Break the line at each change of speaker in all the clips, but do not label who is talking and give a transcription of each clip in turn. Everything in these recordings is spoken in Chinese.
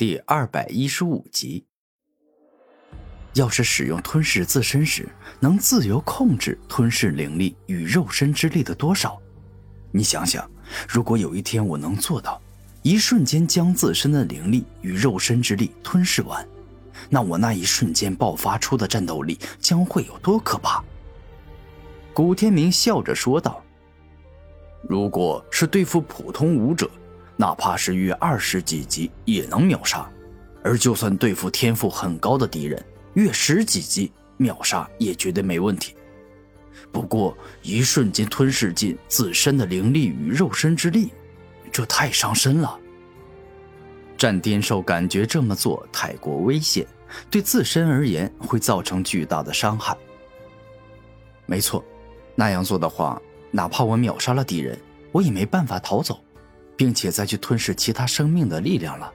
第二百一十五集。要是使用吞噬自身时，能自由控制吞噬灵力与肉身之力的多少？你想想，如果有一天我能做到，一瞬间将自身的灵力与肉身之力吞噬完，那我那一瞬间爆发出的战斗力将会有多可怕？古天明笑着说道：“如果是对付普通武者。”哪怕是约二十几级也能秒杀，而就算对付天赋很高的敌人，约十几级秒杀也绝对没问题。不过一瞬间吞噬尽自身的灵力与肉身之力，这太伤身了。战天兽感觉这么做太过危险，对自身而言会造成巨大的伤害。没错，那样做的话，哪怕我秒杀了敌人，我也没办法逃走。并且再去吞噬其他生命的力量了。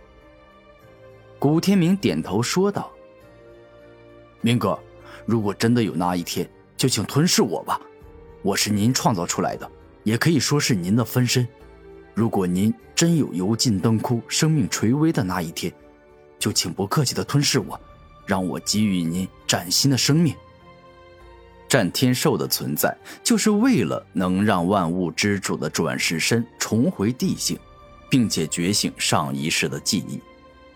古天明点头说道：“明哥，如果真的有那一天，就请吞噬我吧。我是您创造出来的，也可以说是您的分身。如果您真有油尽灯枯、生命垂危的那一天，就请不客气的吞噬我，让我给予您崭新的生命。”战天兽的存在，就是为了能让万物之主的转世身重回地性，并且觉醒上一世的记忆。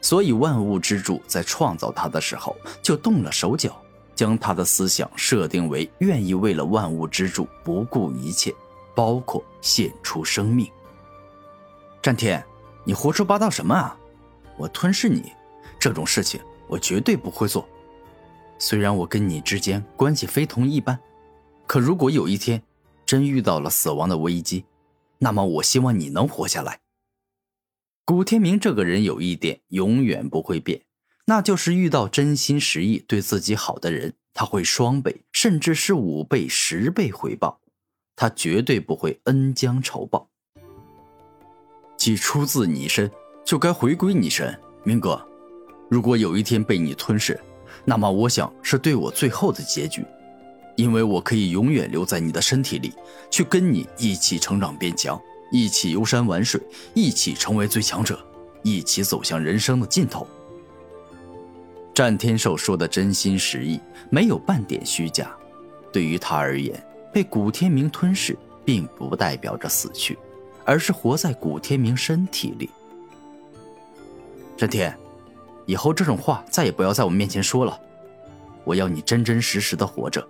所以，万物之主在创造他的时候就动了手脚，将他的思想设定为愿意为了万物之主不顾一切，包括献出生命。战天，你胡说八道什么啊？我吞噬你，这种事情我绝对不会做。虽然我跟你之间关系非同一般，可如果有一天真遇到了死亡的危机，那么我希望你能活下来。古天明这个人有一点永远不会变，那就是遇到真心实意对自己好的人，他会双倍甚至是五倍、十倍回报，他绝对不会恩将仇报。既出自你身，就该回归你身，明哥。如果有一天被你吞噬，那么，我想是对我最后的结局，因为我可以永远留在你的身体里，去跟你一起成长变强，一起游山玩水，一起成为最强者，一起走向人生的尽头。战天兽说的真心实意，没有半点虚假。对于他而言，被古天明吞噬，并不代表着死去，而是活在古天明身体里。战天。以后这种话再也不要在我面前说了。我要你真真实实的活着，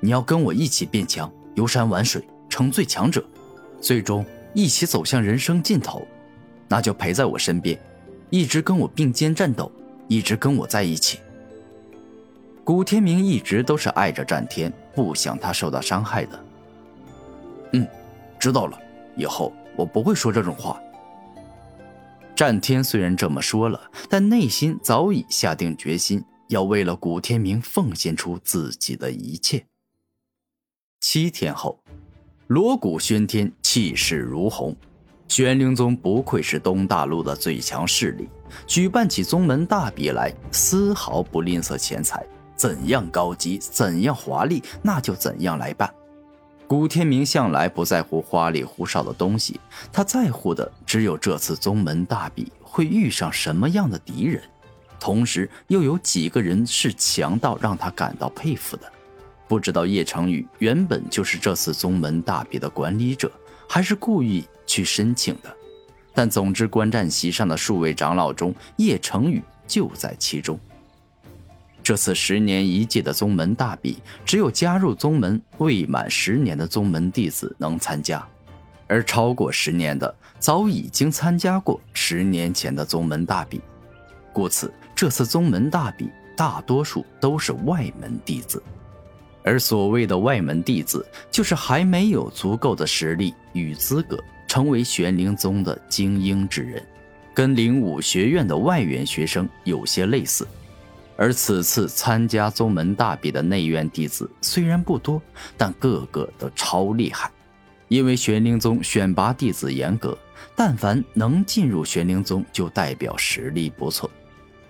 你要跟我一起变强，游山玩水，成最强者，最终一起走向人生尽头。那就陪在我身边，一直跟我并肩战斗，一直跟我在一起。古天明一直都是爱着战天，不想他受到伤害的。嗯，知道了，以后我不会说这种话。战天虽然这么说了，但内心早已下定决心，要为了古天明奉献出自己的一切。七天后，锣鼓喧天，气势如虹，玄灵宗不愧是东大陆的最强势力，举办起宗门大比来，丝毫不吝啬钱财，怎样高级，怎样华丽，那就怎样来办。古天明向来不在乎花里胡哨的东西，他在乎的只有这次宗门大比会遇上什么样的敌人，同时又有几个人是强到让他感到佩服的。不知道叶成宇原本就是这次宗门大比的管理者，还是故意去申请的，但总之观战席上的数位长老中，叶成宇就在其中。这次十年一届的宗门大比，只有加入宗门未满十年的宗门弟子能参加，而超过十年的早已经参加过十年前的宗门大比，故此这次宗门大比大多数都是外门弟子，而所谓的外门弟子，就是还没有足够的实力与资格成为玄灵宗的精英之人，跟灵武学院的外援学生有些类似。而此次参加宗门大比的内院弟子虽然不多，但个个都超厉害。因为玄灵宗选拔弟子严格，但凡能进入玄灵宗，就代表实力不错。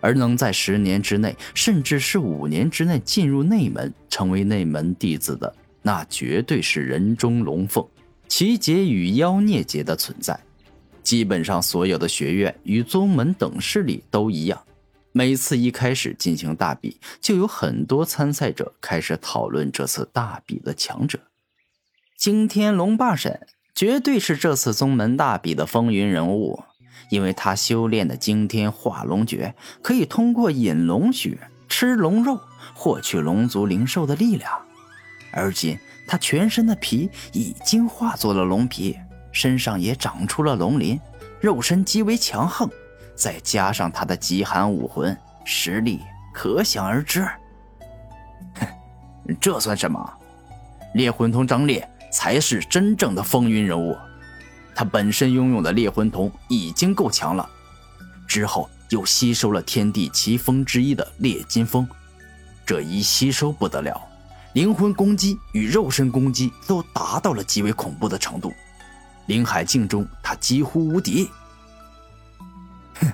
而能在十年之内，甚至是五年之内进入内门，成为内门弟子的，那绝对是人中龙凤，奇劫与妖孽劫的存在。基本上所有的学院与宗门等势力都一样，每次一开始进行大比，就有很多参赛者开始讨论这次大比的强者。惊天龙霸神绝对是这次宗门大比的风云人物，因为他修炼的惊天化龙诀可以通过饮龙血、吃龙肉获取龙族灵兽的力量，而今他全身的皮已经化作了龙皮。身上也长出了龙鳞，肉身极为强横，再加上他的极寒武魂，实力可想而知。哼，这算什么？猎魂童张烈才是真正的风云人物，他本身拥有的猎魂瞳已经够强了，之后又吸收了天地奇风之一的猎金风，这一吸收不得了，灵魂攻击与肉身攻击都达到了极为恐怖的程度。林海境中，他几乎无敌。哼，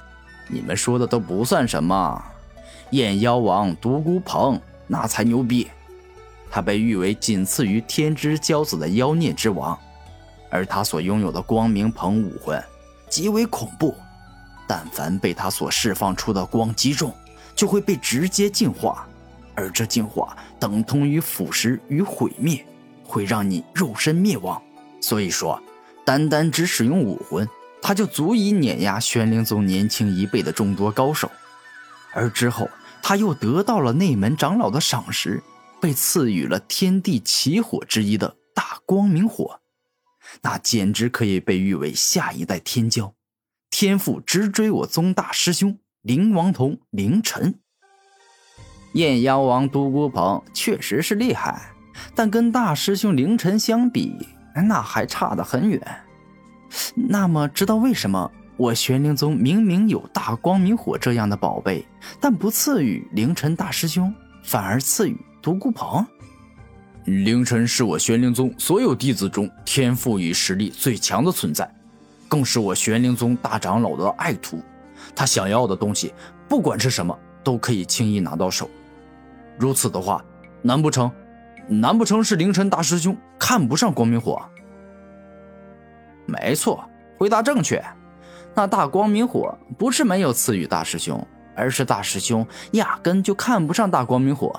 你们说的都不算什么。燕妖王独孤鹏那才牛逼，他被誉为仅次于天之骄子的妖孽之王，而他所拥有的光明鹏武魂极为恐怖，但凡被他所释放出的光击中，就会被直接净化，而这净化等同于腐蚀与毁灭，会让你肉身灭亡。所以说。单单只使用武魂，他就足以碾压玄灵宗年轻一辈的众多高手。而之后，他又得到了内门长老的赏识，被赐予了天地奇火之一的大光明火，那简直可以被誉为下一代天骄，天赋直追我宗大师兄灵王童凌晨。燕妖王独孤鹏确实是厉害，但跟大师兄凌晨相比。那还差得很远。那么，知道为什么我玄灵宗明明有大光明火这样的宝贝，但不赐予凌晨大师兄，反而赐予独孤鹏？凌晨是我玄灵宗所有弟子中天赋与实力最强的存在，更是我玄灵宗大长老的爱徒。他想要的东西，不管是什么，都可以轻易拿到手。如此的话，难不成？难不成是凌晨大师兄看不上光明火？没错，回答正确。那大光明火不是没有赐予大师兄，而是大师兄压根就看不上大光明火。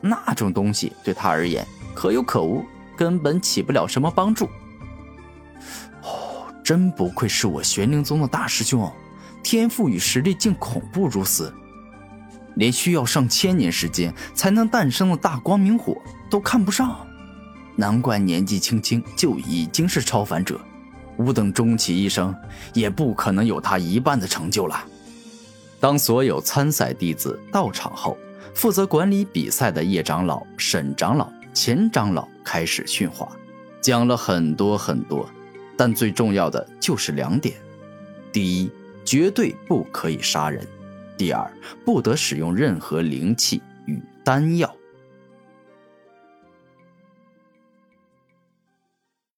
那种东西对他而言可有可无，根本起不了什么帮助。哦，真不愧是我玄灵宗的大师兄，天赋与实力竟恐怖如此。连需要上千年时间才能诞生的大光明火都看不上，难怪年纪轻轻就已经是超凡者，吾等终其一生也不可能有他一半的成就了。当所有参赛弟子到场后，负责管理比赛的叶长老、沈长老、钱长老开始训话，讲了很多很多，但最重要的就是两点：第一，绝对不可以杀人。第二，不得使用任何灵气与丹药。